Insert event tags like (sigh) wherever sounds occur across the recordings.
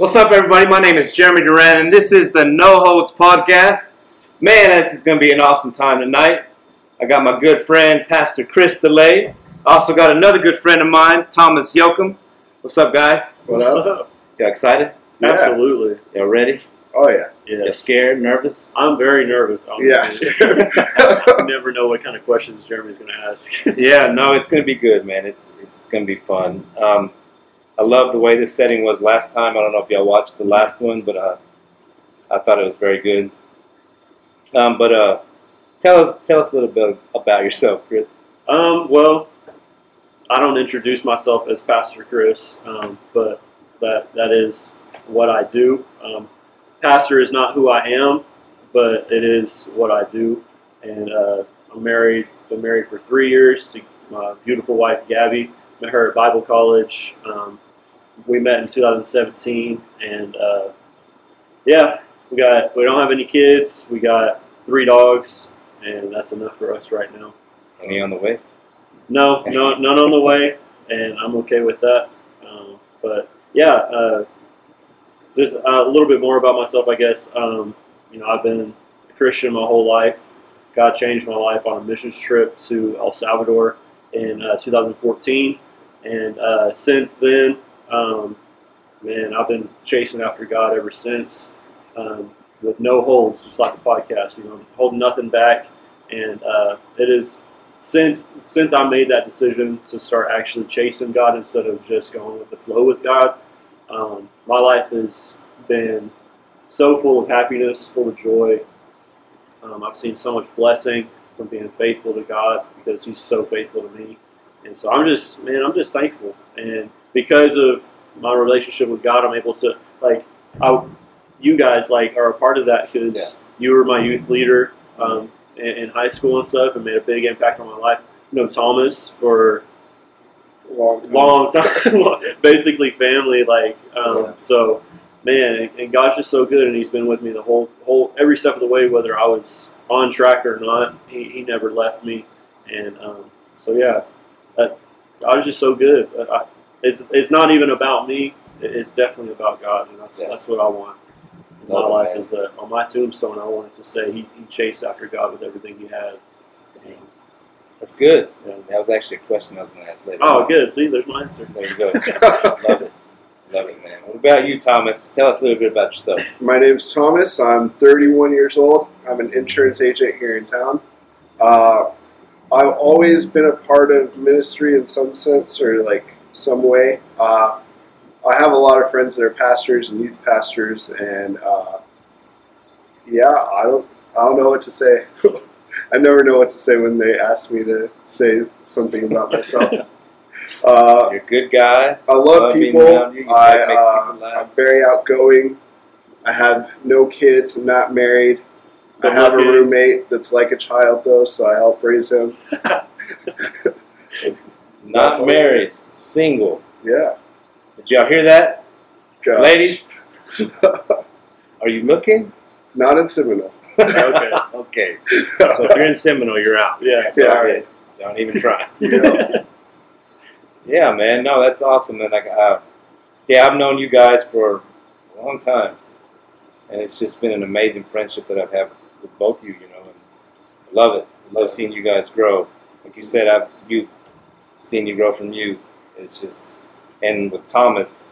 What's up, everybody? My name is Jeremy Duran, and this is the No Holds Podcast. Man, this is going to be an awesome time tonight. I got my good friend, Pastor Chris DeLay. Also got another good friend of mine, Thomas Yoakum. What's up, guys? What's up? You excited? Yeah. Absolutely. You ready? Oh yeah. Yes. You scared? Nervous? I'm very nervous. Yes. Honestly. (laughs) you never know what kind of questions Jeremy's going to ask. (laughs) yeah, no, it's going to be good, man. It's it's going to be fun. Um, I love the way this setting was last time. I don't know if y'all watched the last one, but uh, I thought it was very good. Um, but uh, tell us tell us a little bit about yourself, Chris. Um, well, I don't introduce myself as Pastor Chris, um, but that that is what I do. Um, pastor is not who I am, but it is what I do. And uh, I'm married. Been married for three years to my beautiful wife Gabby. Met her at Bible college. Um, we met in 2017, and uh, yeah, we got. We don't have any kids. We got three dogs, and that's enough for us right now. Any on the way? No, no, (laughs) none on the way, and I'm okay with that. Um, but yeah, uh, just a little bit more about myself, I guess. Um, you know, I've been a Christian my whole life. God changed my life on a missions trip to El Salvador in uh, 2014, and uh, since then, um, man, I've been chasing after God ever since, um, with no holds, just like the podcast. You know, holding nothing back, and uh, it is since since I made that decision to start actually chasing God instead of just going with the flow with God, um, my life has been so full of happiness, full of joy. Um, I've seen so much blessing from being faithful to God because He's so faithful to me, and so I'm just man, I'm just thankful. And because of my relationship with God, I'm able to like, I, you guys like are a part of that because you were my youth leader. Um, in, in high school and stuff and made a big impact on my life. You know Thomas for Long time. long time, (laughs) (laughs) basically family. Like um, Yeah. so, man, and, and God's just so good, and He's been with me the whole whole every step of the way, whether I was on track or not. He, he never left me, and um, so yeah, that, God is just so good. I, it's it's not even about me. It's definitely about God, and that's Yeah. that's what I want. In my Love life man. is that on my tombstone, I wanted to say he, he chased after God with everything he had. Dang. That's good. Yeah. That was actually a question I was going to ask later. Oh, on. good. See, there's my answer. There you go. (laughs) Love it. Love it, man. What about you, Thomas? Tell us a little bit about yourself. My name's Thomas. I'm 31 years old. I'm an insurance agent here in town. Uh, I've always been a part of ministry in some sense or like some way. Uh, I have a lot of friends that are pastors and youth pastors, and uh, yeah, I don't, I don't know what to say. (laughs) I never know what to say when they ask me to say something about myself. (laughs) Uh, You're a good guy. I love, Love people. around you. You I, make uh, people laugh. I'm very outgoing. I have no kids. I'm not married. I have a luck, Andy. roommate that's like a child, though, so I help raise him. (laughs) Not married. Single. Yeah. Did y'all hear that? Gosh. Ladies, (laughs) are you looking? not in Seminole. Okay. okay. So if you're in Seminole, you're out. Yeah. That's Yeah. right. Don't even try. (laughs) Yeah. Yeah, man. No, that's awesome. And like, uh, yeah, I've known you guys for a long time, and it's just been an amazing friendship that I've had with both of you. You know, and I love it. I love seeing you guys grow. Like you said, I've you seen you grow from you. is just, and with Thomas,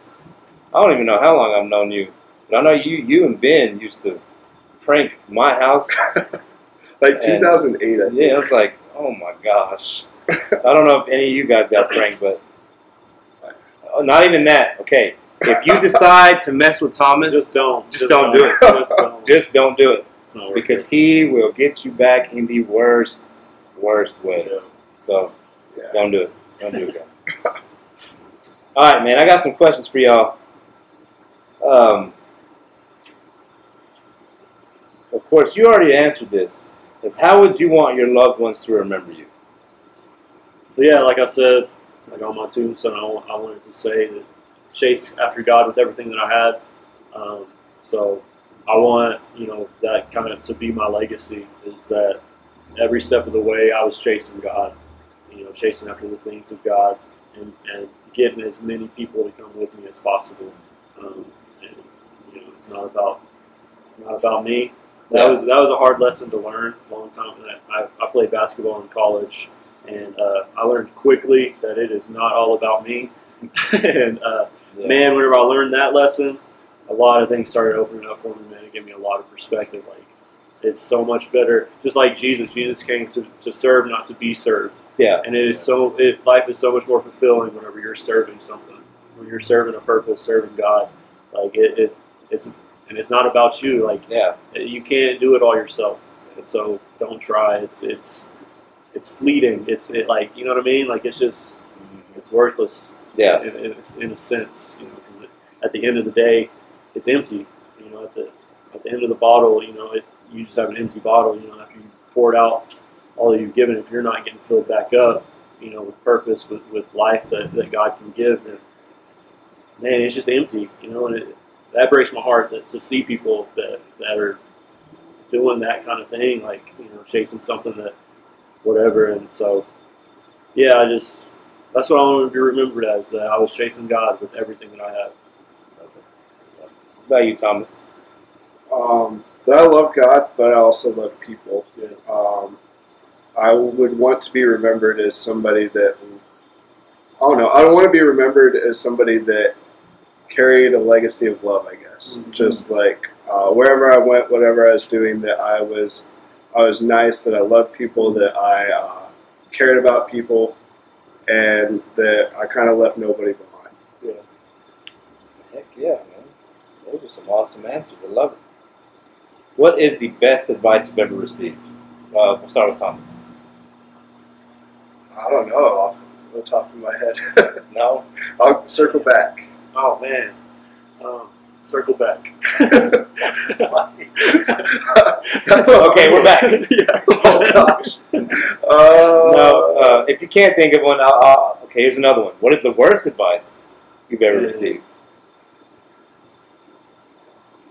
I don't even know how long I've known you, but I know you. You and Ben used to prank my house. (laughs) like 2008, I think. Yeah, it's like, oh my gosh. I don't know if any of you guys got pranked, but oh, not even that. Okay, if you decide to mess with Thomas, Just don't. Just don't do it. Just don't. just don't do it It's not worth because it. he will get you back in the worst, worst way. Yeah. So Yeah. don't do it. Don't do it. All right, man. I got some questions for y'all. Um, of course, you already answered this. Is how would you want your loved ones to remember you? But yeah, like I said, like on my tombstone, I, I wanted to say that chase after God with everything that I had. Um, so I want you know that kind of to be my legacy is that every step of the way I was chasing God, you know, chasing after the things of God, and, and getting as many people to come with me as possible. Um, and It's not about not about me. That Yeah. was that was a hard lesson to learn. A long time. I, I played basketball in college, and uh, I learned quickly that it is not all about me. (laughs) and uh, Yeah. man, whenever I learned that lesson, a lot of things started opening up for me. Man, it gave me a lot of perspective. Like it's so much better. Just like Jesus, Jesus came to, to serve, not to be served. Yeah. And it is so it, life is so much more fulfilling whenever you're serving something. When you're serving a purpose, serving God, like it, it it's and it's not about you. Like Yeah. you can't do it all yourself. And so don't try. It's it's it's fleeting. It's it like you know what I mean. Like it's just mm-hmm. it's worthless. Yeah. In, in, a- in a sense, you know, because at the end of the day, it's empty. You know, at the at the end of the bottle, you know, it, you just have an empty bottle. You know, after you pour it out all you've given, if you're not getting filled back up, you know, with purpose, with, with life that, that God can give, then man, it's just empty. You know, and it, that breaks my heart that, to see people that that are doing that kind of thing, like you know, chasing something that whatever. And so, yeah, I just that's what I want to be remembered as. That I was chasing God with everything that I had. What about you, Thomas? Um, that I love God, but I also love people. Yeah. Um, I would want to be remembered as somebody that I don't know. I don't want to be remembered as somebody that carried a legacy of love. I guess Mhm. just like uh, wherever I went, whatever I was doing, that I was I was nice, that I loved people, that I uh, cared about people, and that I kind of left nobody behind. Yeah. Heck yeah, man. Those are some awesome answers. I love it. What is the best advice you've ever received? Uh, we'll start with Thomas. I don't know off the top of my head. (laughs) No? I'll circle back. Oh man, um, circle back. That's. Okay, we're back. (laughs) yeah. Oh gosh. Uh, No, uh, if you can't think of one, I'll, I'll, okay, here's another one. What is the worst advice you've ever Yeah. received?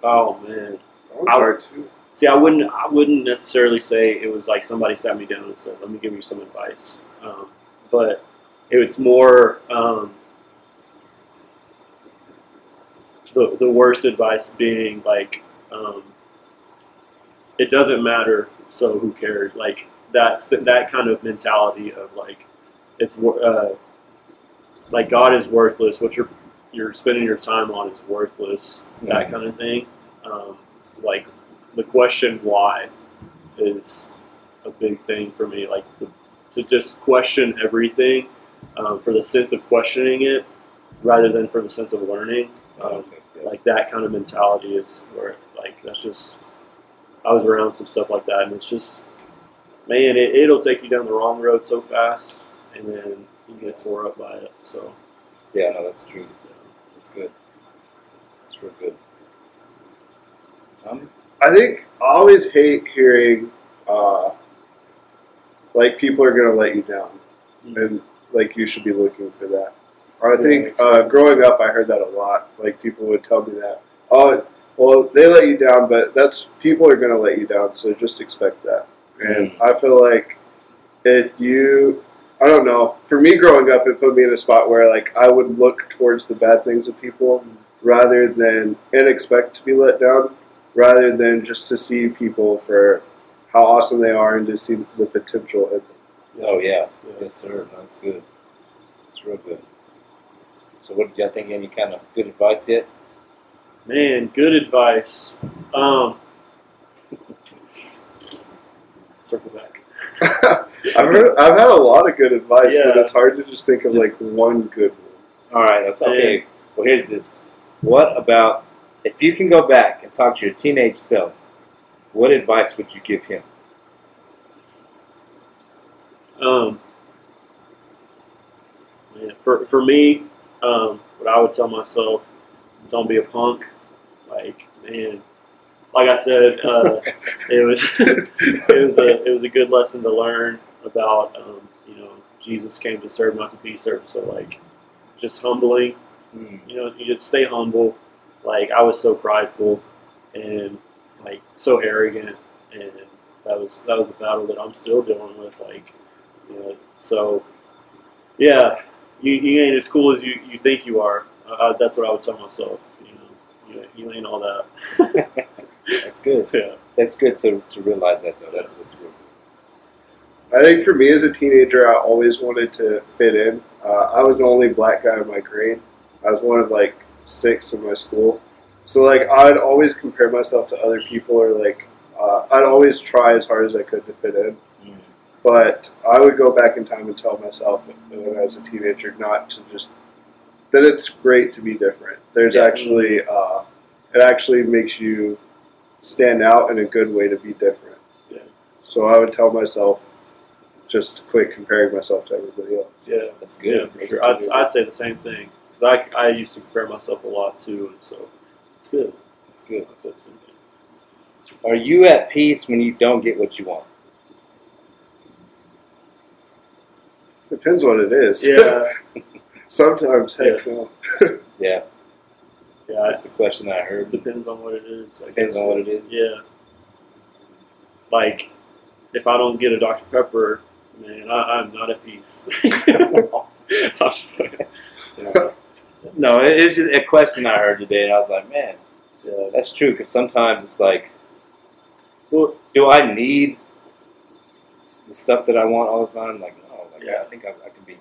Oh man. that one's hard too. See, I wouldn't. I wouldn't necessarily say it was like somebody sat me down and said, "Let me give you some advice," but it was more um, the the worst advice being like, um, "It doesn't matter, so who cares?" Like that's that kind of mentality of like, it's uh, like God is worthless. What you're you're spending your time on is worthless. That kind of thing. Um, like the question why is a big thing for me. Like the, to just question everything um, for the sense of questioning it, rather than for the sense of learning. Um, Okay, like that kind of mentality is where like that's just. I was around some stuff like that, and it's just, man, it, it'll take you down the wrong road so fast, and then you get tore up by it. So, Yeah, no, that's true. That's good. That's real good. Thomas? I think I always hate hearing uh, like people are going to let you down, hmm. and like you should be looking for that. Or I think uh, growing up, I heard that a lot. Like people would tell me that, oh, well, they let you down, but that's people are going to let you down, so just expect that. And hmm. I feel like if you, I don't know, for me growing up, it put me in a spot where like I would look towards the bad things of people hmm. rather than and expect to be let down, rather than just to see people for awesome they are and to see the potential in them. Oh, yeah. Yeah. Yes, sir. That's good. That's real good. So, what did y'all think? Any kind of good advice yet? Man, good advice. Um, circle back. (laughs) I've heard, I've had a lot of good advice, but it's hard to just think of Just- like one good one. All right. That's okay. Well, here's this. What about if you can go back and talk to your teenage self? What advice would you give him? Um, man, for for me, um, what I would tell myself is don't be a punk. Like man, like I said, uh, (laughs) it was (laughs) it was a it was a good lesson to learn about. Um, you know, Jesus came to serve, not to be served. So like, just humbling. You know, you just stay humble. Like I was so prideful and like so arrogant, and that was that was a battle that I'm still dealing with. Like, you know, so yeah, you, you ain't as cool as you, you think you are. Uh, that's what I would tell myself. You know, you, you you ain't all that. (laughs) That's good. (laughs) yeah, That's good to, to realize that though. That's that's real. I think for me as a teenager, I always wanted to fit in. Uh, I was the only black guy in my grade. I was one of like six in my school. So like I'd always compare myself to other people, or like uh, I'd always try as hard as I could to fit in. But I would go back in time and tell myself when I was a teenager not to just that it's great to be different. There's Yeah. actually uh, it actually makes you stand out in a good way to be different. Yeah. So I would tell myself just to quit comparing myself to everybody else. yeah, That's yeah, good. for sure. I'd, I'd say the same thing because I, I used to compare myself a lot too, and so it's good. It's good. I'd say the same thing. Are you at peace when you don't get what you want? Depends what it is. Yeah, (laughs) Sometimes, heck no. (laughs) Yeah, yeah. that's the question I heard. Depends on what it is. I Depends guess. on what it is. Yeah. Like, if I don't get a Dr. Pepper, man, I, I'm not at peace. (laughs) I'm just playing. Yeah. No, it- it's just a question I heard today, and I was like, man, yeah. that's true. Because sometimes it's like, Well, do I need the stuff that I want all the time? Like, Like, Yeah. I think I, I can be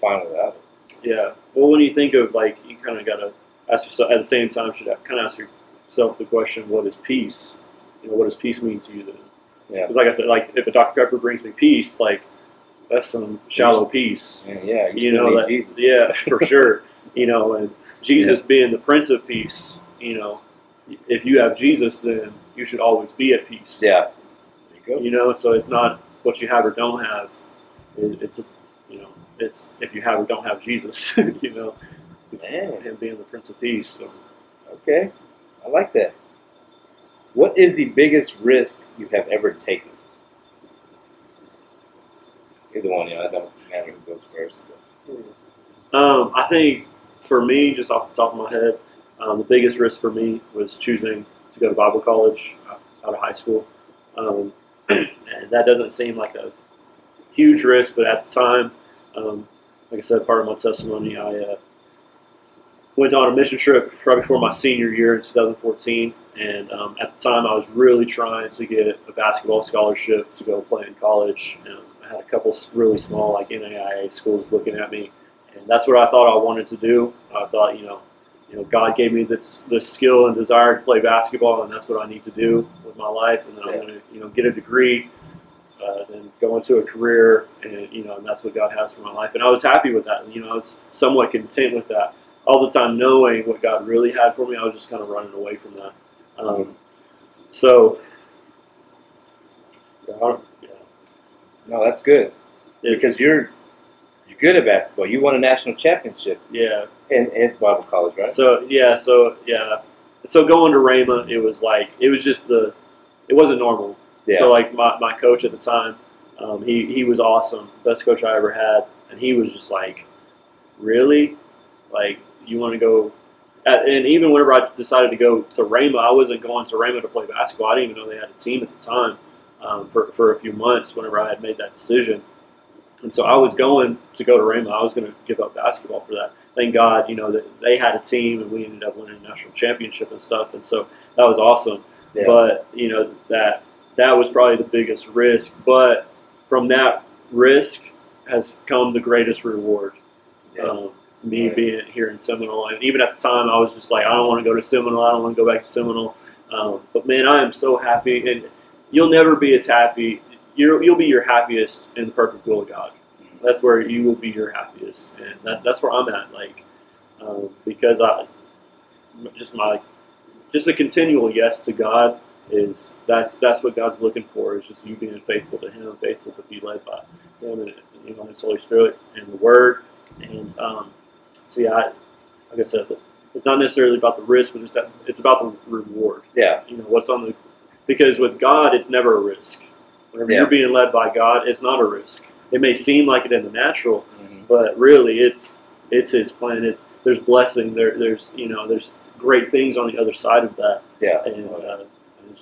fine without it. yeah. Well, when you think of like, you kind of got to ask yourself at the same time. Should kind of ask yourself the question, "What is peace?" You know, what does peace mean to you? Then, Yeah. because like I said, like if a Dr. Pepper brings me peace, like that's some shallow peace. Yeah, yeah. You, know that, Jesus. yeah for (laughs) sure you know and jesus being the prince of peace you know if you have jesus then you should always be at peace Yeah. There you you know so it's not what you have or don't have it, it's a, you know it's if you have or don't have jesus (laughs) you know him being the prince of peace so. Okay. I like that. What is the biggest risk you have ever taken? Either one, you know, it don't matter who goes first. But Um, I think for me, just off the top of my head, um, the biggest risk for me was choosing to go to Bible college out out of high school. Um, (clears throat) and that doesn't seem like a huge risk, but at the time, um, like I said, part of my testimony, I uh, went on a mission trip right before my senior year in 2014. And um, at the time, I was really trying to get a basketball scholarship to go play in college. And I had a couple really small, like NAIA schools looking at me and that's what I thought I wanted to do. I thought, you know, you know, God gave me this this skill and desire to play basketball, and that's what I need to do with my life. And then I'm going to, you know, get a degree, uh, then go into a career, and you know, and that's what God has for my life. And I was happy with that. And, you know, I was somewhat content with that. All the time, knowing what God really had for me, I was just kind of running away from that. Um, so, yeah, yeah. no, that's good It- because you're you're good at basketball. You won a national championship yeah, in, in Bible college, right? So yeah, so yeah, so going to Rhema, it was like it was just the, it wasn't normal. Yeah. So like my, my coach at the time, um, he he was awesome, best coach I ever had, and he was just like, really, like you want to go, at, and even whenever I decided to go to Rhema, I wasn't going to Rhema to play basketball. I didn't even know they had a team at the time. Um, for, for a few months, whenever I had made that decision, and so I was going to go to Rhema. I was going to give up basketball for that thank God, you know, that they had a team and we ended up winning a national championship and stuff. And so that was awesome. Yeah. But, you know, that that was probably the biggest risk. But from that risk has come the greatest reward. Yeah. Um, me Right. being here in Seminole. And even at the time, I was just like, I don't want to go to Seminole. I don't want to go back to Seminole. Um, but man, I am so happy. And you'll never be as happy. You're, you'll be your happiest in the perfect will of God that's where you will be your happiest, and that, that's where I'm at. Like, um, because I just my just a continual yes to God is that's that's what God's looking for is just you being faithful to Him, faithful to be led by Him and you know His Holy Spirit and the Word, and um, so yeah, I, like I said, it's not necessarily about the risk, but it's that, it's about the reward. yeah. You know what's on the because with God, it's never a risk. Whenever Yeah. you're being led by God, it's not a risk. It may seem like it in the natural, Mhm. but really it's it's his plan it's there's blessing there there's you know there's great things on the other side of that Yeah. and, uh,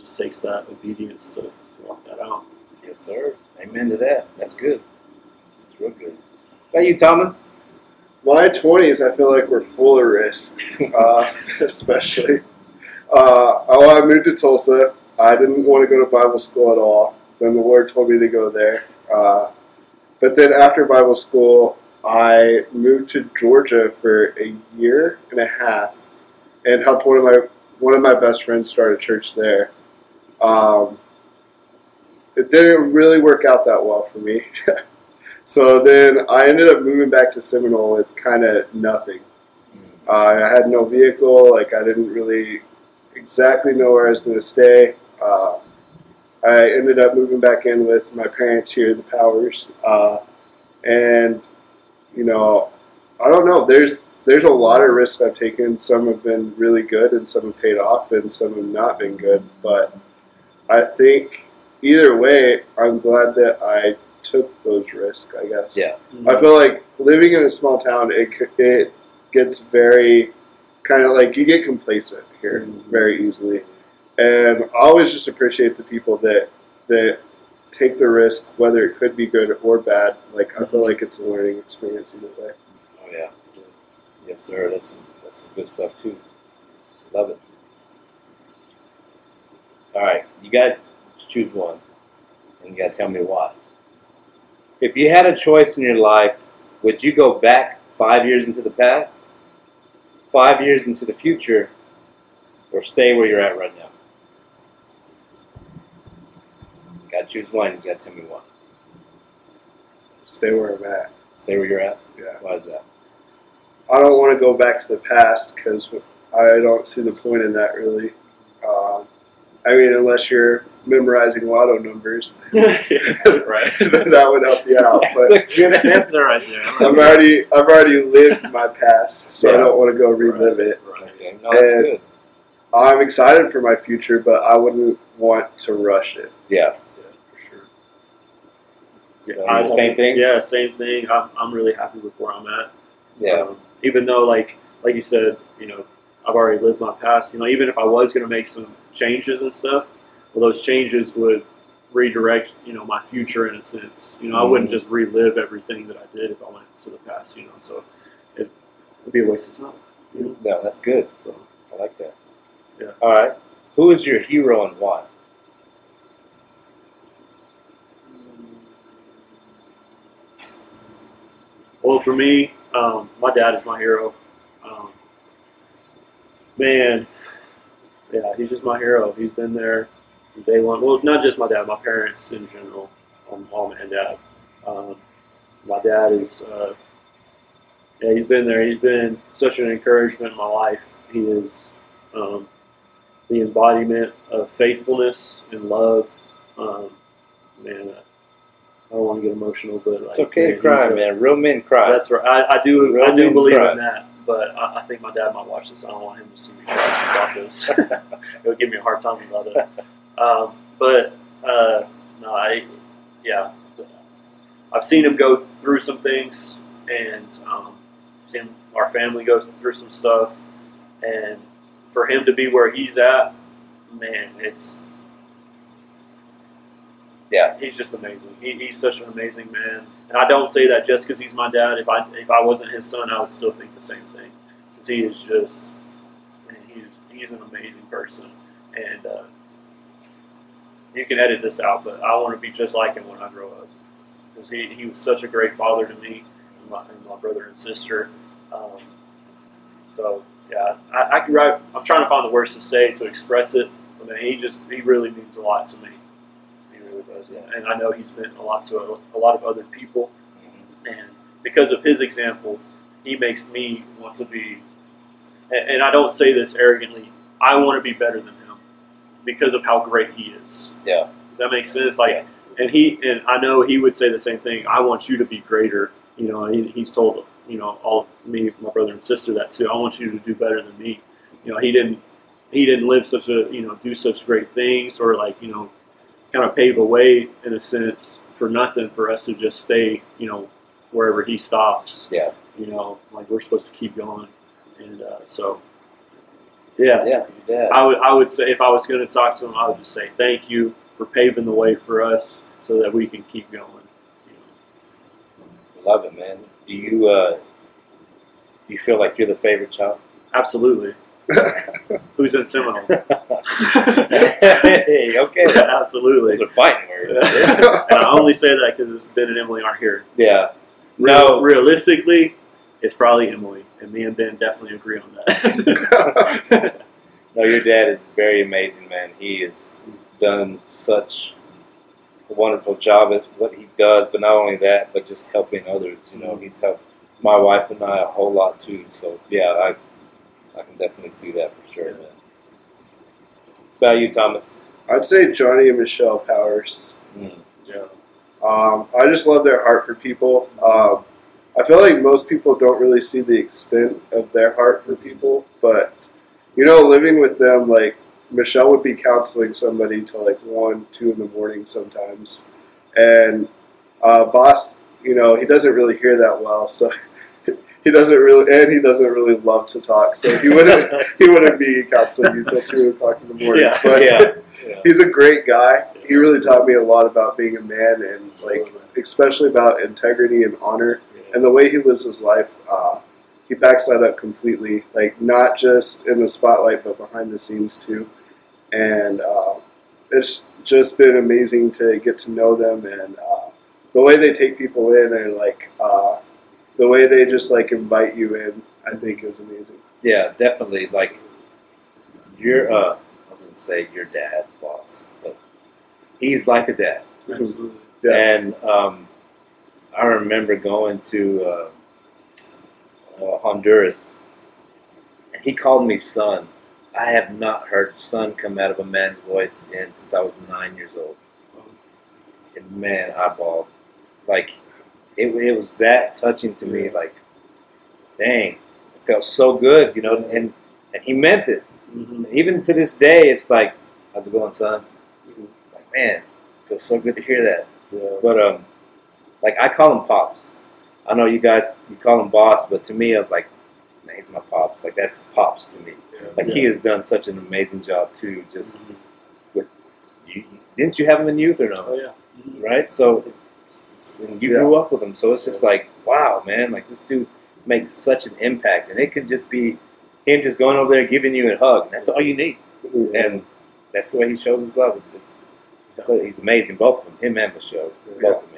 just takes that obedience to, to walk that out Yes, sir. Amen to that. That's good. That's real good. How about you, Thomas? My twenties, I feel like were full of risk, uh, (laughs) especially. Uh, oh, I moved to Tulsa. I didn't want to go to Bible school at all. Then the Lord told me to go there. Uh, but then after Bible school, I moved to Georgia for a year and a half, and helped one of my one of my best friends start a church there. Um, it didn't really work out that well for me. (laughs) so then I ended up moving back to Seminole with kind of nothing. Uh, I had no vehicle. Like I didn't really exactly know where I was going to stay. Uh, I ended up moving back in with my parents here, the Powers, uh, and you know, I don't know. There's there's a lot of risks I've taken. Some have been really good, and some have paid off, and some have not been good. But I think either way, I'm glad that I took those risks. I guess. Yeah. Mm-hmm. I feel like living in a small town, it it gets very kind of like you get complacent here mm-hmm. very easily, and I always just appreciate the people that that take the risk, whether it could be good or bad. Like I feel mm-hmm. like it's a learning experience either way. Oh yeah. Yes, sir. That's some, that's some good stuff too. Love it. All right, you got to choose one, and you got to tell me why. If you had a choice in your life, would you go back five years into the past, five years into the future, or stay where you're at right now? You got to choose one. You got to tell me why. Stay where I'm at. Stay where you're at. Yeah. Why is that? I don't want to go back to the past because I don't see the point in that really. Um, I mean, unless you're memorizing lotto numbers, (laughs) right. (laughs) then that would help you out. That's But a good answer right there. (laughs) I've already I've already lived my past, so Yeah. I don't want to go relive it. Right. Okay, no, that's And- good. I'm excited for my future, but I wouldn't want to rush it. Yeah. For sure. Yeah, I- same thing? Yeah, same thing. I'm, I'm really happy with where I'm at. Yeah. Um, even though, like, like you said, you know, I've already lived my past. You know, even if I was going to make some changes and stuff, well, those changes would redirect, you know, my future in a sense. You know, I wouldn't Mhm. just relive everything that I did if I went to the past. You know, so it would be a waste of time. You know, No, that's good. so I like that. Yeah. All right. Who is your hero and why? Well, for me, um, my dad is my hero. Um, man, yeah, he's just my hero. He's been there from day one. Well, not just my dad, my parents in general, um, mom and dad. Um, my dad is, uh, yeah, he's been there. He's been such an encouragement in my life. He is um, the embodiment of faithfulness and love. Um, man, I don't want to get emotional, but like, It's okay to cry, a- man. Real men cry. that's right. I, I do. Real I do believe cry. in that. But I, I think my dad might watch this. I don't want him to see me about this. (laughs) He'll give me a hard time about it. Um, but uh, no, I yeah, I've seen him go through some things, and um, seen our family go through some stuff, and for him to be where he's at, man, it's Yeah. he's just amazing. He, he's such an amazing man, and I don't say that just because he's my dad. If I if I wasn't his son, I would still think the same because he is just he's he's an amazing person, and uh, you can edit this out, but I want to be just like him when I grow up, because he, he was such a great father to me and my, and my brother and sister. Um, so yeah, I, I can write. I'm trying to find the words to say to express it. But man, he just he really means a lot to me. He really does, Yeah. and I know he's meant a lot to a, a lot of other people. And because of his example, he makes me want to be. And, I don't say this arrogantly. I want to be better than him because of how great he is. Yeah. Does that make sense? Like, and he and I know he would say the same thing. I want you to be greater. You know, he, he's told you know all me, my brother and sister that too. I want you to do better than me. You know, he didn't he didn't live such a you know do such great things or like you know kind of pave a way in a sense for nothing for us to just stay you know wherever he stops. Yeah. You know, like we're supposed to keep going, and uh, so yeah, Yeah. I would I would say if I was going to talk to him, I would just say thank you for paving the way for us so that we can keep going. You know. Love it, man. Do you uh, do you feel like you're the favorite child? Absolutely, (laughs) Who's in Seminole? (laughs) (laughs) hey, okay. Those Absolutely. are fighting words. And I only say that because Ben and Emily aren't here. yeah. Real, No. realistically, it's probably Emily, and me and Ben definitely agree on that. (laughs) (laughs) No, your dad is very amazing, man. He has done such a wonderful job at what he does, but not only that, but just helping others. You know, he's helped my wife and I a whole lot too. So yeah, I I can definitely see that for sure, man. What about you, Thomas? I'd say Johnny and Michelle Powers. Mm. yeah. Um, I just love their heart for people. Um, I feel like most people don't really see the extent of their heart for people, but you know, living with them, like Michelle would be counseling somebody till like one, two in the morning sometimes, and uh, boss, you know, he doesn't really hear that well, so (laughs) he doesn't really, and he doesn't really love to talk, so he wouldn't, (laughs) he wouldn't be counseling you till two o'clock in the morning. Yeah, but yeah, (laughs) yeah. he's a great guy. He really taught me a lot about being a man and like especially about integrity and honor and the way he lives his life. Uh, he backs that up completely, like not just in the spotlight but behind the scenes too. And uh, it's just been amazing to get to know them and uh, the way they take people in and like uh, the way they just like invite you in. I think is amazing. Yeah, definitely. Like your, uh, I was gonna say your dad, boss, but he's like a dad. Absolutely. Yeah. And um, I remember going to uh, uh, Honduras, and he called me son. I have not heard son come out of a man's voice in since I was nine years old. And man, I bawled. Like, it, it was that touching to me. Like, dang, it felt so good, you know. And and he meant it. Mhm. Even to this day, it's like, how's it going, son? Like, man, it feels so good to hear that. Yeah. But um, like I call him pops. I know you guys you call him boss, but to me, I was like, man, he's my pops. Like that's pops to me. Like he has done such an amazing job too. Just Mhm. you, didn't you have him in youth or Oh no? yeah. Mhm. Right. So and you Yeah. grew up with him, so it's just like wow, man. Like this dude makes such an impact, and it could just be him just going over there giving you a hug. That's all you need, and that's the way he shows his love. It's, it's so he's amazing. Both of them, him and Michelle, Yeah. both amazing.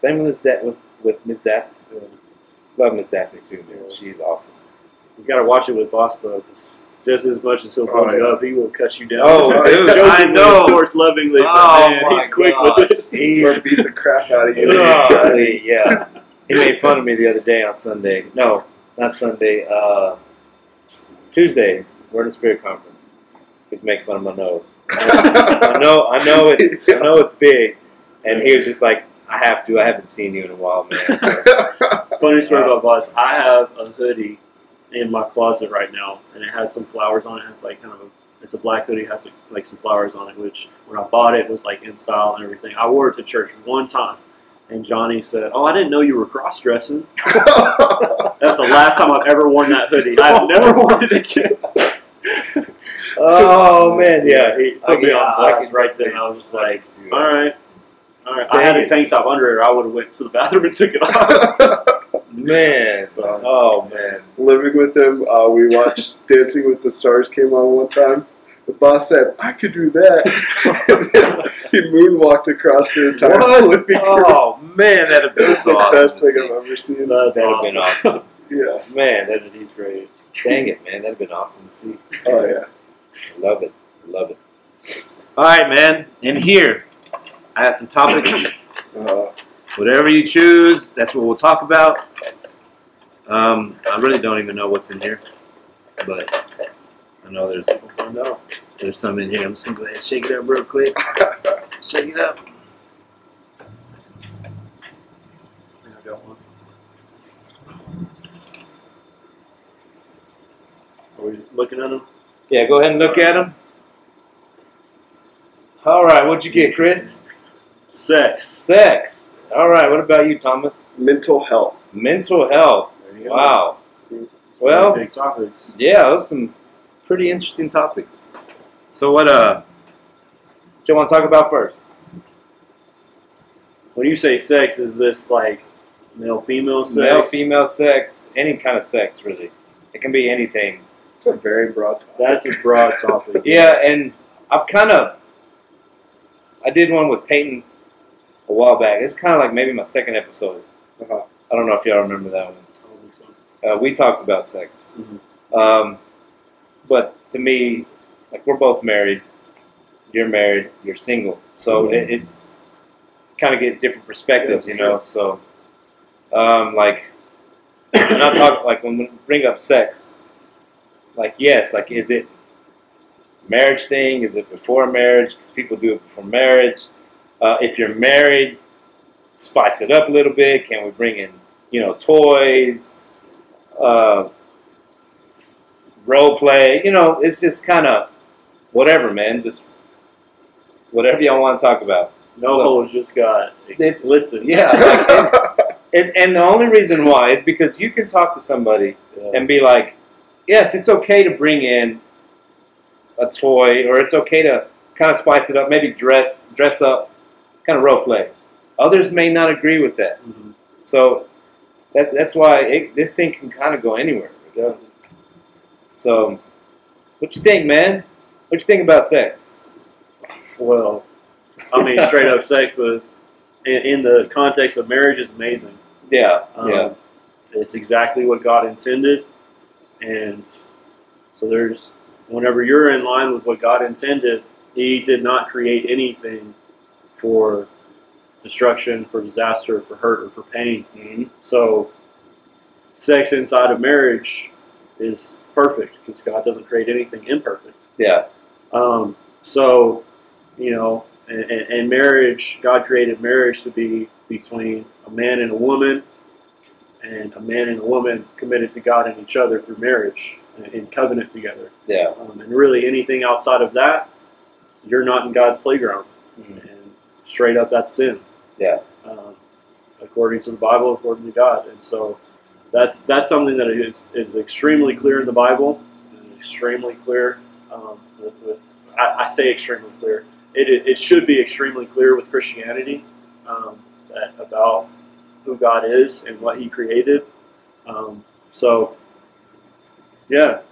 Same with his dad, with with Miss Daphne. Love Miss Daphne too, man. Yeah. She's awesome. You gotta watch it with Boss though, 'cause just as much as he'll Oh, yeah. up, he will cut you down. Oh, (laughs) dude, I know. Of course, lovingly, Oh, man, he's quick gosh. with it. He- or beat the crap out of you. (laughs) Yeah. He made fun of me the other day on Sunday. No, not Sunday. Uh, Tuesday, Word of Spirit conference. He's making fun of my nose. I know, I know it's, I know it's big, and he was just like, "I have to. I haven't seen you in a while, man." (laughs) Funny story uh, about Boss. I have a hoodie in my closet right now, and it has some flowers on it. It's like kind of a, it's a black hoodie, it has like some flowers on it. Which when I bought it was like in style and everything. I wore it to church one time, and Johnny said, "Oh, I didn't know you were cross dressing." (laughs) That's the last time I've ever worn that hoodie. I've oh. never worn it again. oh man, yeah. he put me Yeah, on I blast can right then. I was just like, "All right." All right, I had Dang a tank top under it. Or I would have went to the (laughs) bathroom and took it off. (laughs) Man, oh man. Living with him, uh, we (laughs) watched Dancing with the Stars came on one time. The boss said, "I could do that." and he moonwalked across the entire What? Oh man, that'd have been was so the awesome. best thing see. I've ever seen. That's That'd have awesome. been awesome. Yeah. Man, That's that's he's great. dang it, man. That'd have been awesome to see. Oh yeah. Love it. Love it. All right, man. In here, I have some topics. (coughs) Uh, Whatever you choose, that's what we'll talk about. Um, I really don't even know what's in here, but I know there's We'll there's some in here. I'm just gonna go ahead and shake it up real quick. (laughs) Shake it up. I got one. Are we looking at them? Yeah, go ahead and look at them. All right, what'd you get, Chris? Sex. Sex. All right, what about you, Thomas? mental health. Mental health. There go. Wow. Well, big topics. yeah, those are some pretty interesting topics. So, what uh, what you want to talk about first? When you say sex, is this like male female sex? Male, female sex, any kind of sex, really. It can be anything. It's a very broad topic. That's a broad topic. (laughs) Yeah, and I've kind of I did one with Peyton a while back. It's kind of like maybe my second episode. Uh-huh. I don't know if y'all remember that one. I don't think so. Uh, we talked about sex, Mhm. um, but to me, like we're both married. You're married. You're single, so Mhm. it, it's kind of get different perspectives, Yeah, you know. So, um, like, when I talk, like when we bring up sex, like yes, like is it marriage thing? Is it before marriage? Because people do it before marriage. Uh, if you're married, spice it up a little bit. Can we bring in, you know, toys, uh, role play? You know, it's just kind of whatever, man. Just whatever y'all want to talk about. No So- holds just got It's- explicit. Yeah. like, (laughs) and, and the only reason why is because you can talk to somebody Yeah. and be like, yes, it's okay to bring in a toy, or it's okay to kind of spice it up, maybe dress dress up, kind of role play. Others may not agree with that, Mhm. so that, that's why it, this thing can kind of go anywhere. Yeah. So, what you think, man? What you think about sex? Well, I mean, straight up sex with in, in the context of marriage is amazing. Yeah, Um, yeah, It's exactly what God intended, and so there's whenever you're in line with what God intended, He did not create anything for destruction, for disaster, for hurt, or for pain. hmm So, sex inside of marriage is perfect because God doesn't create anything imperfect. yeah, Um, so, you know, and, and, and marriage, God created marriage to be between a man and a woman, and a man and a woman committed to God and each other through marriage and in covenant together. yeah. Um, and really, anything outside of that, you're not in God's playground. Mhm. Straight up, that's sin. Yeah. Um, according to the Bible, according to God, and so that's that's something that is, is extremely clear in the Bible, extremely clear. Um, with, with I, I say extremely clear. It, it, it should be extremely clear with Christianity um, that about who God is and what He created. Um, so, yeah,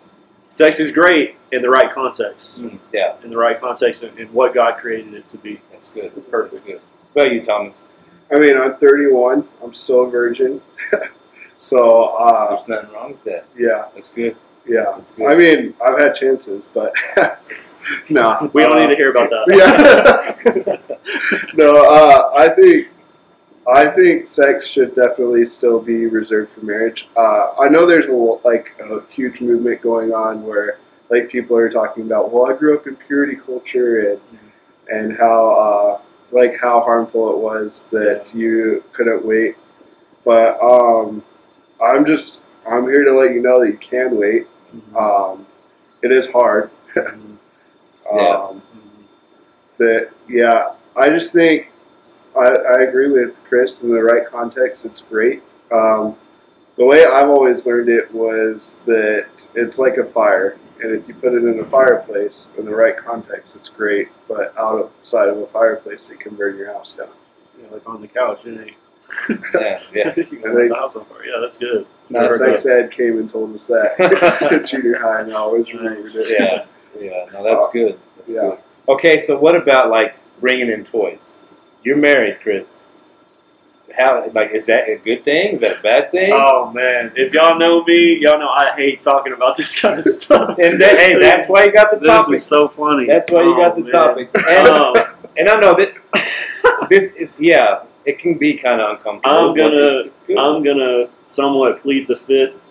sex is great in the right context. Mm, yeah. In the right context and, and what God created it to be. That's good. It's perfect. That's good. What about you, Thomas? I mean, I'm 31. I'm still a virgin. (laughs) so, uh, There's nothing wrong with that. yeah, That's good. yeah. That's good. I mean, I've had chances, but (laughs) no. We don't uh, need to hear about (laughs) that. Yeah. no, uh, I think I think sex should definitely still be reserved for marriage. Uh, I know there's a, like a huge movement going on where like people are talking about, well, I grew up in purity culture and and how uh, like how harmful it was that you couldn't wait. But um, I'm just I'm here to let you know that you can wait. Um, it is hard. (laughs) Um, Yeah. That yeah, I just think I, I agree with Chris in the right context. It's great. Um, the way I've always learned it was that it's like a fire, and if you put it in a fireplace in the right context, it's great. But outside of a fireplace, it can burn your house down. You know, like on the couch, you know. yeah, yeah. (laughs) you can light the house on fire. Yeah, that's good. No, that's Sex ed came and told us that (laughs) (laughs) junior high, and I always remembered it. Yeah, yeah. No, that's Uh, good. That's yeah. good. Okay, so what about like bringing in toys? You're married, Chris. How like is that a good thing? Is that a bad thing? Oh man, if y'all know me, y'all know I hate talking about this kind of (laughs) stuff. and that, hey, that's why you got the topic. this is so funny. That's why you got the Oh, man. topic. And, Um, (laughs) and I know that (laughs) this is yeah, it can be kind of uncomfortable. I'm gonna- it's, it's good. I'm gonna somewhat plead the fifth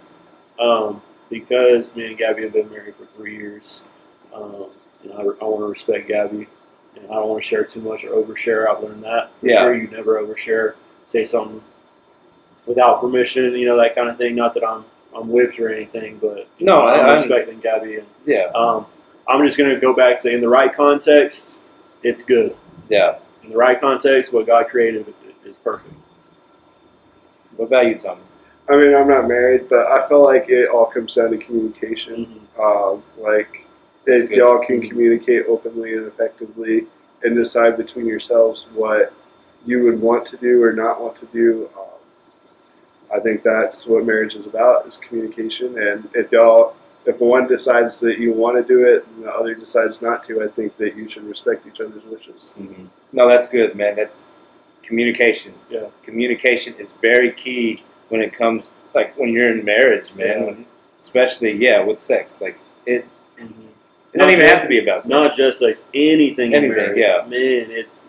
um, because me and Gabby have been married for three years. Um, and I, I want to respect Gabby, and I don't want to share too much or overshare. I've learned that. For Yeah. Sure, you never overshare. Say something without permission, you know that kind of thing. Not that I'm I'm whipped or anything, but No, know, I- I'm I'm- respecting Gabby, and yeah, um, I'm just gonna go back to in the right context, it's good. yeah. In the right context, what God created is perfect. What about you, Thomas? I mean, I'm not married, but I feel like it all comes down to communication. Um, like, That's if y'all can communicate openly and effectively and decide between yourselves what you would want to do or not want to do, um, I think that's what marriage is about is communication. And if y'all if one decides that you want to do it and the other decides not to, I think that you should respect each other's wishes. hmm No, that's good, man. That's communication. Yeah. Communication is very key when it comes, like when you're in marriage, man. Yeah. When, especially, yeah, with sex. Like it, it doesn't even just- have to be about sex. Not just like anything. Anything, yeah. Man, it's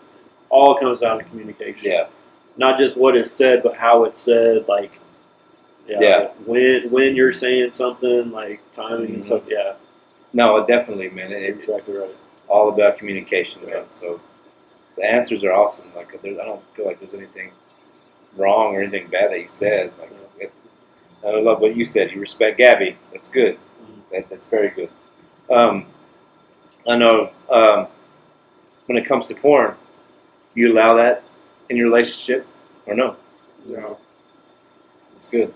all comes down to communication. yeah, Not just what is said, but how it's said. Like, yeah, Yeah. when when you're saying something, like timing Mhm. and stuff. Yeah, no, definitely, man. It, it's exactly right. all about communication, man. So the answers are awesome. Like I don't feel like there's anything wrong or anything bad that you said. Like I love what you said. You respect Gabby. That's good. Mhm. That, that's very good. Um, I know um, when it comes to porn, you allow that in your relationship or no? No. It's good.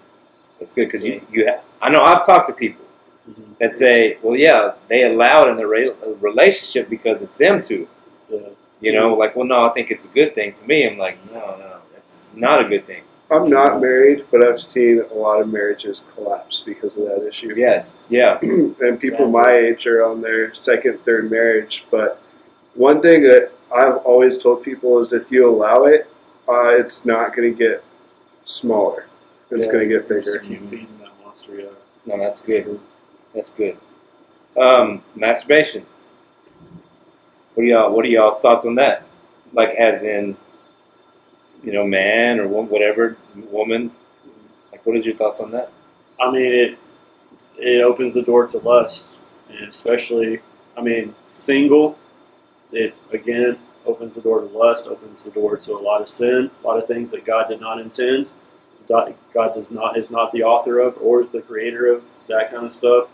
It's good because you you. Ha- I know I've talked to people Mhm. that say, well, yeah, they allow it in the re- relationship because it's them two. Yeah. You know, like, well, no, I think it's a good thing. To me, I'm like, no, no, it's not a good thing. I'm not married, but I've seen a lot of marriages collapse because of that issue. Yes, yeah, (clears throat) and people my age are on their second, third marriage. But one thing that I've always told people is if you allow it, uh, it's not going to get smaller. It's Yeah. going to get Just bigger. keep feeding that monster. Yeah. no, that's good. That's good. Um, masturbation. What do y'all? What are y'all's thoughts on that? Like, as in, you know, man or whatever, woman. Like, what is your thoughts on that? I mean, it it opens the door to lust, and especially, I mean, single. It again opens the door to lust, opens the door to a lot of sin, a lot of things that God did not intend. God God does not is not the author of or the creator of that kind of stuff.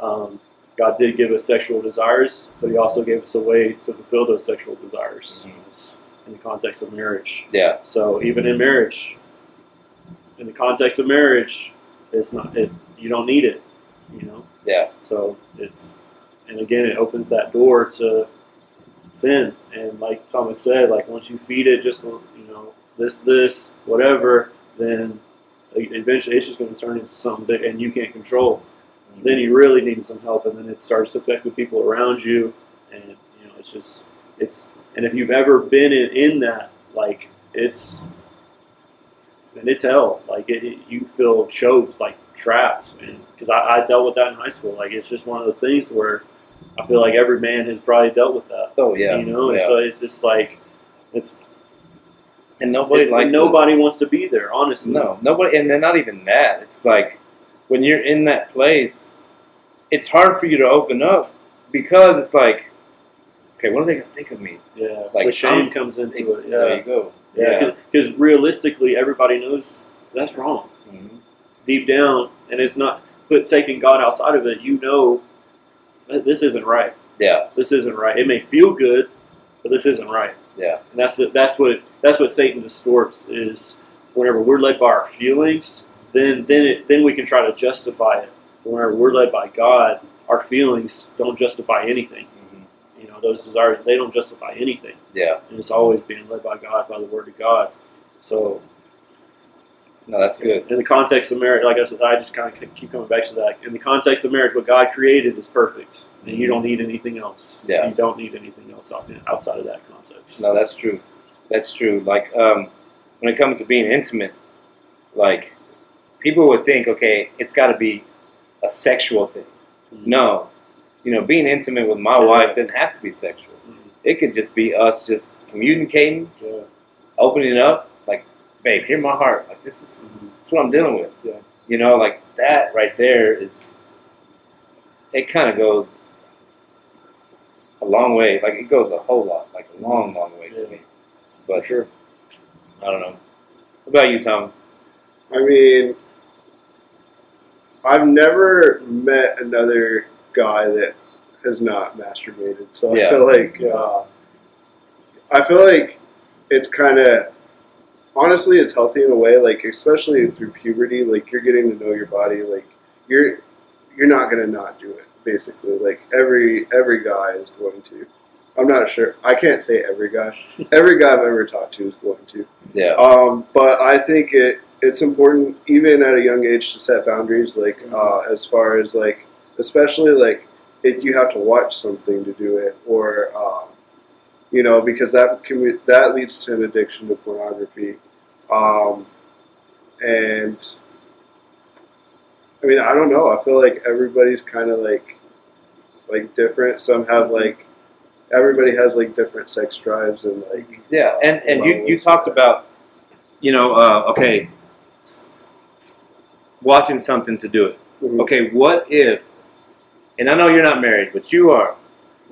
Um, God did give us sexual desires, but He also gave us a way to fulfill those sexual desires in the context of marriage. Yeah, So even in marriage, in the context of marriage, it's not it. You don't need it, you know. yeah, So it's and again, it opens that door to sin. And like Thomas said, like once you feed it, just you know this, this, whatever, then eventually it's just going to turn into something that and you can't control. Then you really need some help, and then it starts affecting people around you, and you know it's just it's and if you've ever been in, in that, like it's and it's hell. Like it, it- you feel choked, like trapped, and because I, I dealt with that in high school. Like it's just one of those things where I feel like every man has probably dealt with that. Oh yeah, you know, yeah. so it's just like it's, and nobody it's likes nobody wants to be there. Honestly, No, nobody, and then not even that. It's like when you're in that place, it's hard for you to open up because it's like, okay, what are they gonna think of me? Yeah, Like, shame I'm- comes into it. There Yeah, you go. yeah, because realistically, everybody knows that's wrong. Mhm. deep down, and it's not but taking God outside of it. You know, this isn't right. Yeah, This isn't right. It may feel good, but this isn't right. yeah, And that's the, that's what that's what Satan distorts is whenever we're led by our feelings, then then it, then we can try to justify it. Whenever we're led by God, our feelings don't justify anything. Those desires they don't justify anything, yeah. and it's always being led by God by the Word of God. So No, that's good. in the context of marriage, like I said, I just kind of keep coming back to that. In the context of marriage, what God created is perfect, and you don't need anything else. Yeah. you don't need anything else outside of that context. No, that's true. That's true. Like um, when it comes to being intimate, like people would think, okay, it's got to be a sexual thing. Mhm. No, you know, being intimate with my Yeah. wife doesn't have to be sexual. Mhm. It could just be us just communicating, Yeah. opening up, like, babe, hear my heart. Like this is Mhm. that's what I'm dealing with. Yeah. You know, like that right there is. It kind of goes a long way. Like it goes a whole lot, like a long, long way to Yeah. me. For But sure. I don't know. What about you, Thomas? I mean, I've never met another guy that has not masturbated. So Yeah. I feel like uh, I feel like it's kind of honestly it's healthy in a way. Like especially through puberty, like you're getting to know your body. Like you're you're not gonna not do it. Basically, like every every guy is going to. I'm not sure. I can't say every guy. (laughs) Every guy I've ever talked to is going to. Yeah. Um, but I think it it's important even at a young age to set boundaries, like uh, as far as like especially like if you have to watch something to do it, or um, you know, because that can be, that leads to an addiction to pornography, um, and I mean, I don't know. I feel like everybody's kind of like like different. Some have like everybody has like different sex drives and like Yeah, and and you you talked about, you know, uh, okay, watching something to do it. mhm. Okay, what if? And I know you're not married, but you are.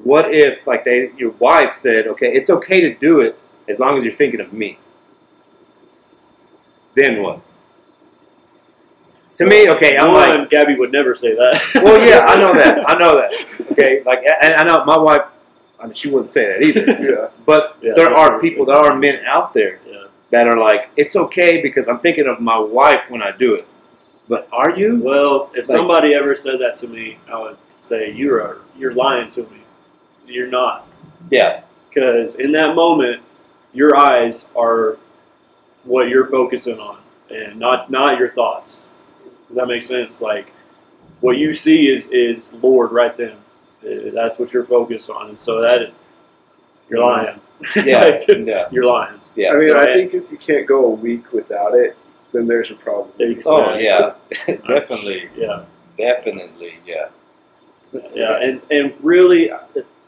What if, like they, your wife said, okay, it's okay to do it as long as you're thinking of me. Then what? To me, okay, I'm One, like, Gabby would never say that. well, yeah, I know that, I know that. (laughs) Okay, like, and I know my wife, I mean, she wouldn't say that either. (laughs) yeah, But Yeah, there are people, there are men out there Yeah. that are like, it's okay because I'm thinking of my wife when I do it. But are you? Well, if Like- somebody ever said that to me, I would say you're you're lying to me. You're not, Yeah. because in that moment, your eyes are what you're focusing on, and not not your thoughts. Does that make sense? Like what you see is is Lord right then. Uh, That's what you're focused on, and so that you're lying. Yeah. (laughs) Like, yeah. you're lying. Yeah. I mean, so I I- think if you can't go a week without it, then there's a problem. oh, yeah. (laughs) (laughs) definitely. Yeah. Definitely. Yeah. Yeah, and, and really,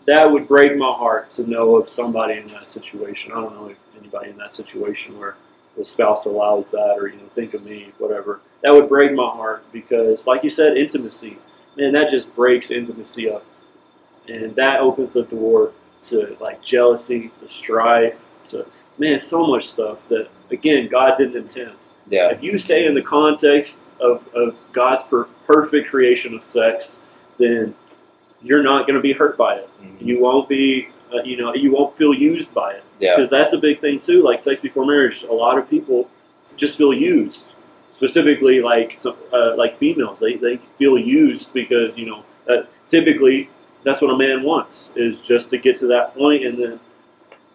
that would break my heart to know of somebody in that situation. I don't know anybody in that situation where the spouse allows that, or you know, think of me, whatever. That would break my heart because, like you said, intimacy, man, that just breaks intimacy up, and that opens the door to like jealousy, to strife, to man, so much stuff that again God didn't intend Yeah. if you stay in the context of, of God's per- perfect creation of sex, then you're not going to be hurt by it. Mhm. You won't be, uh, you know, you won't feel used by it Yeah. because that's a big thing too. Like sex before marriage, a lot of people just feel used. Specifically, like some, uh, like females, they, they feel used because you know that typically that's what a man wants is just to get to that point and then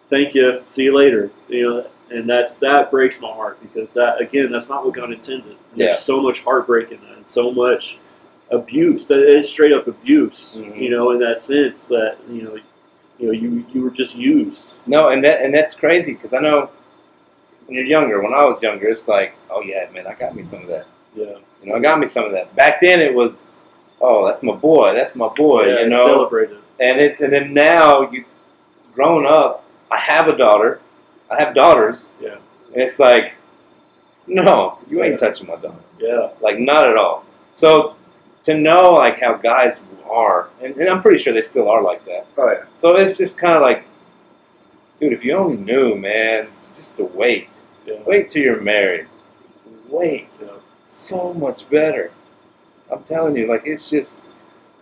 thank you, see you later. You know, and that's that breaks my heart because that again, that's not what God intended. And Yeah. There's so much heartbreak in that, and so much abuse. That is straight up abuse. Mhm. You know, in that sense that you know, you know, you you were just used. No, and that and that's crazy because I know when you're younger. When I was younger, it's like, oh yeah, man, I got me some of that. Yeah, You know, I got me some of that. Back then, it was, oh, that's my boy. That's my boy. yeah, you know. celebrated. and it's and then now you grown up i have a daughter i have daughters Yeah. and it's like no you ain't Yeah. touching my daughter Yeah, like not at all so to know like how guys are and, and i'm pretty sure they still are like that Oh yeah, so it's just kind of like dude if you only knew man just to wait yeah. wait till you're married wait so much better i'm telling you like it's just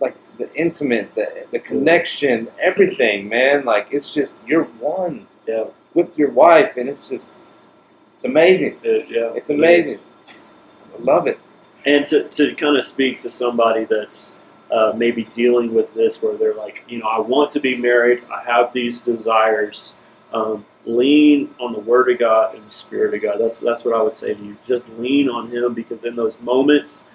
like the intimate, the the connection, everything, man. Like it's just you're one Yeah. with your wife, and it's just it's amazing. It- yeah, It's amazing. I love it. And to, to kind of speak to somebody that's uh, maybe dealing with this where they're like you know i want to be married. I have these desires. Um, lean on the word of god and the spirit of god. That's that's what i would say to you. Just lean on him because in those moments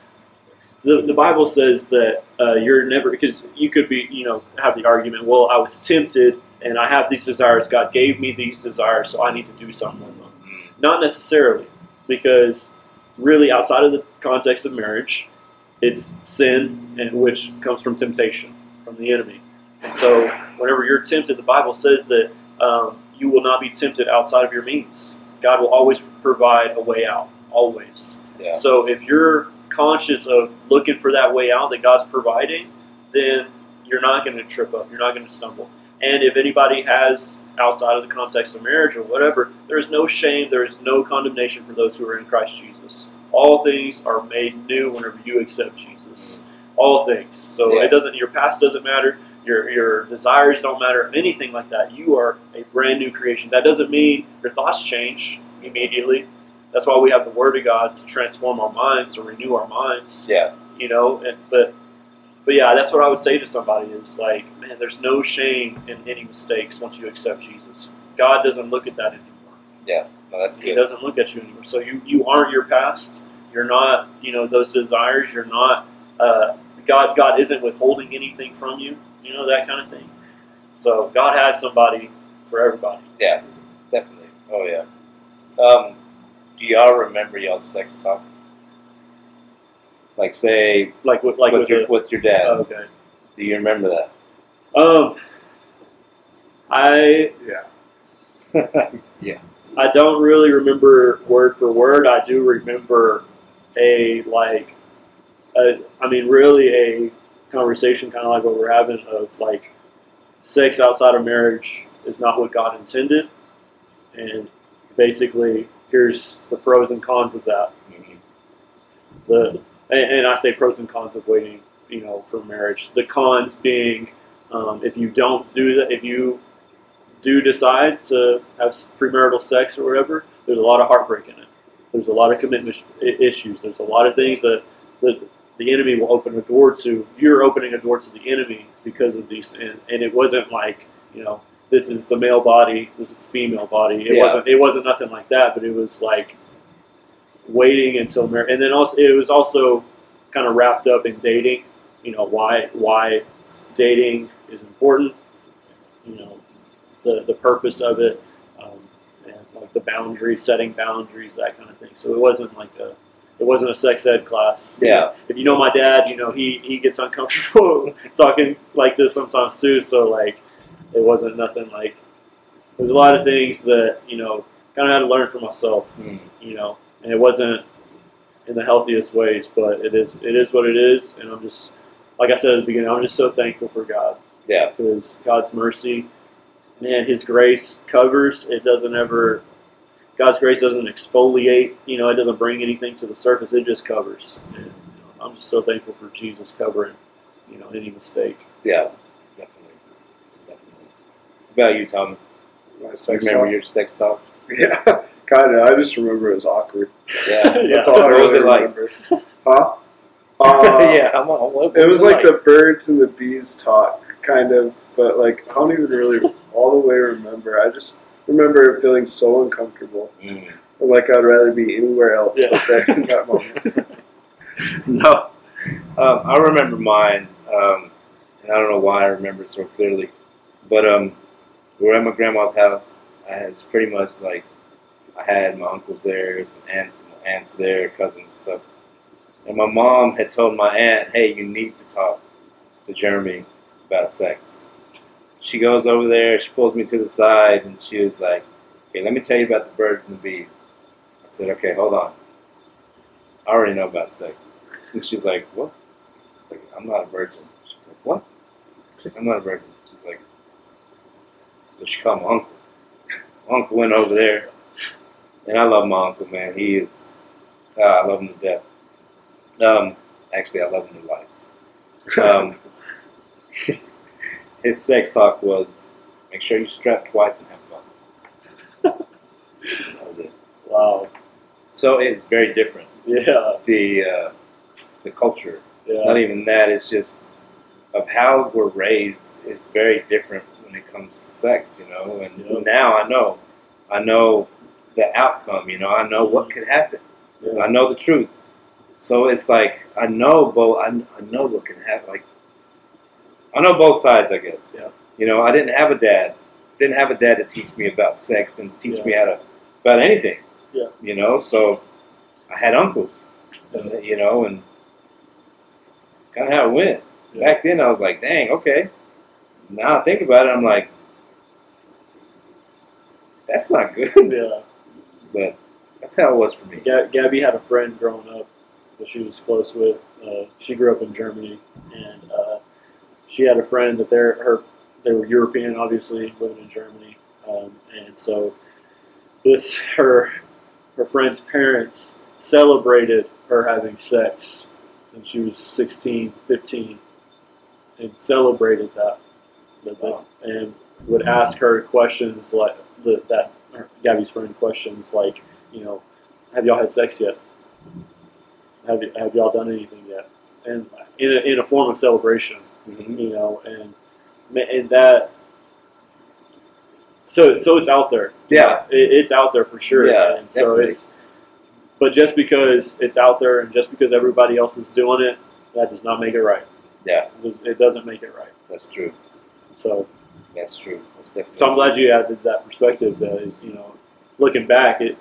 the, the bible says that uh, you're never because you could be you know have the argument well i was tempted and i have these desires. God gave me these desires so i need to do something with them. Not necessarily because really outside of the context of marriage it's sin and which comes from temptation from the enemy and so whenever you're tempted the bible says that um, you will not be tempted outside of your means god will always provide a way out always Yeah. so if you're conscious of looking for that way out that god's providing then you're not going to trip up you're not going to stumble and if anybody has outside of the context of marriage or whatever, there is no shame, there is no condemnation for those who are in Christ Jesus. All things are made new whenever you accept Jesus. All things. So Yeah. it doesn't your past doesn't matter, your your desires don't matter, anything like that. You are a brand new creation. That doesn't mean your thoughts change immediately. That's why we have the Word of God to transform our minds, to renew our minds Yeah. you know and, but but yeah that's what i would say to somebody is like man there's no shame in any mistakes once you accept jesus god doesn't look at that anymore No, that's he doesn't look at you anymore so you you aren't your past you're not you know those desires you're not uh, God God isn't withholding anything from you, you know that kind of thing. So God has somebody for everybody. Yeah, definitely. Oh yeah. Um, do y'all remember y'all's sex talk? Like say Like with like with with your the, with your dad. oh, okay. do you remember that? Um, I (laughs) Yeah. (laughs) I don't really remember word for word. I do remember a like, a, I mean, really a conversation kind of like what we're having of like, sex outside of marriage is not what God intended, and basically here's the pros and cons of that. Mhm. The and, and I say pros and cons of waiting, you know, for marriage. The cons being um, if you don't do that, if you do decide to have premarital sex or whatever, there's a lot of heartbreak in it. There's a lot of commitment issues. There's a lot of things that that the enemy will open a door to. You're opening a door to the enemy because of these, and, and it wasn't like you know this is the male body, this is the female body. It Yeah. wasn't. It wasn't nothing like that. But it was like waiting until marriage, and then also it was also kind of wrapped up in dating. You know why why dating is important. You know the the purpose of it, um, and like the boundaries, setting boundaries, that kind of thing. So it wasn't like a it wasn't a sex ed class. Yeah. If you know my dad, you know he he gets uncomfortable (laughs) talking like this sometimes too. So like it wasn't nothing like there's a lot of things that you know kind of had to learn for myself Mm. you know, and it wasn't in the healthiest ways, but it is it is what it is, and I'm just like I said at the beginning, I'm just so thankful for God Yeah. because God's mercy, man, His grace covers. It doesn't ever God's grace doesn't exfoliate, you know, it doesn't bring anything to the surface. It just covers, and you know, I'm just so thankful for Jesus covering, you know, any mistake. Yeah. Definitely. Definitely. What about you, Thomas? My You sex remember talk. your sex talk? (laughs) Yeah, kind of. I just remember it was awkward. Yeah. Yeah. (laughs) That's all I What was really it like? remember. Huh? (laughs) Uh, yeah. I'm on, what, It was like the birds and the bees talk, kind of, but like I don't even really all the way remember. I just remember feeling so uncomfortable, Mm. and like I'd rather be anywhere else Yeah. but there in that moment. (laughs) No. Um, I remember mine, um, and I don't know why I remember it so clearly, but um, we were at my grandma's house. I it's pretty much like I had my uncles there, some aunts, aunts there, cousins stuff. And my mom had told my aunt, "Hey, you need to talk to Jeremy about sex." She goes over there, she pulls me to the side, and she was like, "Okay, let me tell you about the birds and the bees." I said, "Okay, hold on. I already know about sex." And she's like, "What?" It's like, "I'm not a virgin." She's like, "What?" I'm not a virgin. She's like, so she called my uncle. My uncle went over there, and I love my uncle, man. He is, uh, I love him to death. Um, actually, I love him to life. (laughs) Um, (laughs) his sex talk was, make sure you strap twice and have fun. That was it. Wow. So it's very different. Yeah. The uh, the culture Yeah. not even that it's just of how we're raised is very different when it comes to sex you know and Yeah. now i know i know the outcome you know i know what could happen Yeah. i know the truth so it's like i know both I, I know what can happen like i know both sides i guess Yeah. you know i didn't have a dad didn't have a dad to teach me about sex and teach Yeah. me how to about anything Yeah. you know so i had uncles Yeah. you know and kind of how it went Yeah. back then I was like, dang, okay. Now I think about it, I'm like, that's not good. Yeah. but that's how it was for me. Ga- Gabby had a friend growing up that she was close with. Uh, she grew up in Germany, and uh, she had a friend that they're her they were European, obviously living in Germany, um, and so this her her friend's parents celebrated her having sex when she was 16, 15, and celebrated that, Wow. and would ask her questions like the, that Gabby's friend questions like you know, have y'all had sex yet? Have, have y'all done anything yet? And in a, in a form of celebration, Mhm. you know, and and that. So so it's out there. Yeah. it, it's out there for sure. Yeah, and so definitely. it's. But just because it's out there, and just because everybody else is doing it, that does not make it right. Yeah. It, does, it doesn't make it right. That's true. So, That's true. That's definitely so I'm glad you added that perspective. That is, you know, looking back, it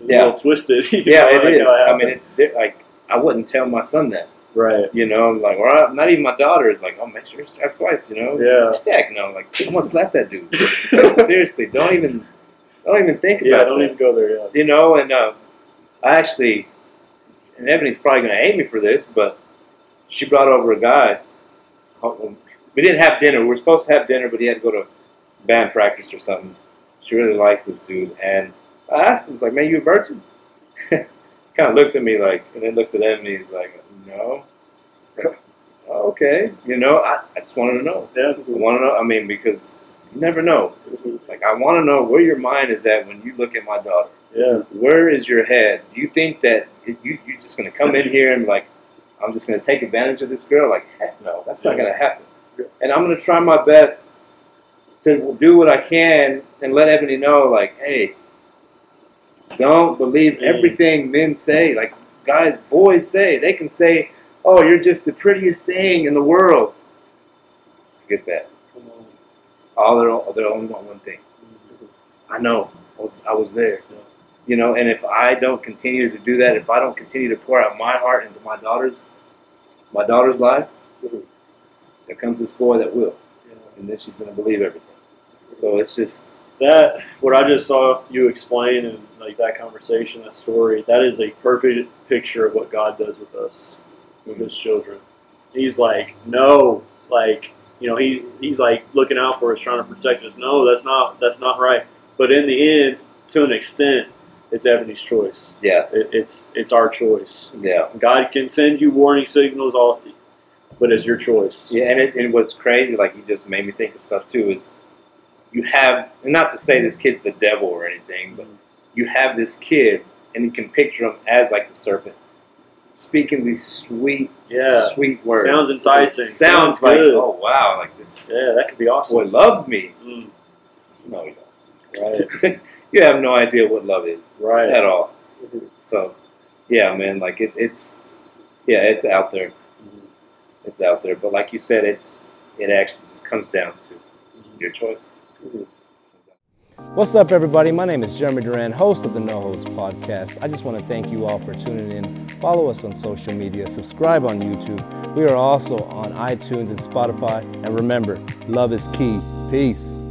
it's Yeah. a little twisted. (laughs) Yeah, know, it is. I mean, it's di- like I wouldn't tell my son that. Right. You know, like or not even my daughter is like, oh, make sure you strap twice. You know. Yeah. Heck no! Like, I'm gonna slap that dude. (laughs) Seriously, don't even, don't even think about Yeah. that. Don't even go there. Yeah. you know, and uh, I actually, and Ebony's probably going to hate me for this, but she brought over a guy. Oh, We didn't have dinner. We were supposed to have dinner, but he had to go to band practice or something. She really likes this dude, and I asked him, I was like, "Man, you a virgin?" (laughs) kind of looks at me like, and then looks at Ebony. He's like, "No." "Oh, okay, you know, I, I just wanted to know. Yeah. Want to know. I mean, because you never know. Like, I want to know where your mind is at when you look at my daughter Yeah. where is your head? Do you think that you, you're just going to come in here and like, I'm just going to take advantage of this girl? Like, heck no, that's not going to happen. And I'm going to try my best to do what I can and let Ebony know, like, hey, don't believe Mm. everything men say. Like, guys, boys say. They can say, oh, you're just the prettiest thing in the world. Get that. Come on. All they're, they only want one thing. I know. I was I was there. You know, and if I don't continue to do that, if I don't continue to pour out my heart into my daughter's my daughter's life, there comes this boy that will. And then she's gonna believe everything. So it's just That what I just saw you explain and like that conversation, that story, that is a perfect picture of what God does with us, with His children. He's like, no, like you know, he he's like looking out for us, trying to protect us. No, that's not that's not right. But in the end, to an extent, it's Ebony's choice. yes. It, it's it's our choice. yeah. God can send you warning signals, all, but it's your choice. Yeah, and it, and what's crazy, like you just made me think of stuff too, is you have and not to say this kid's the devil or anything, but you have this kid and you can picture him as like the serpent. Speaking these sweet Yeah, sweet words. Sounds enticing. Sounds, Sounds like, oh wow, like this, yeah, that could be awesome. boy loves me. Mm, No, you don't. Right. (laughs) you have no idea what love is right. at all. So, yeah, man, like it, it's, yeah, it's out there. Mhm. It's out there. But like you said, it's it actually just comes down to your choice. What's up, everybody? My name is Jeremy Duran, host of the No Holds Podcast. I just want to thank you all for tuning in. Follow us on social media, subscribe on YouTube. We are also on iTunes and Spotify. And remember, love is key. Peace.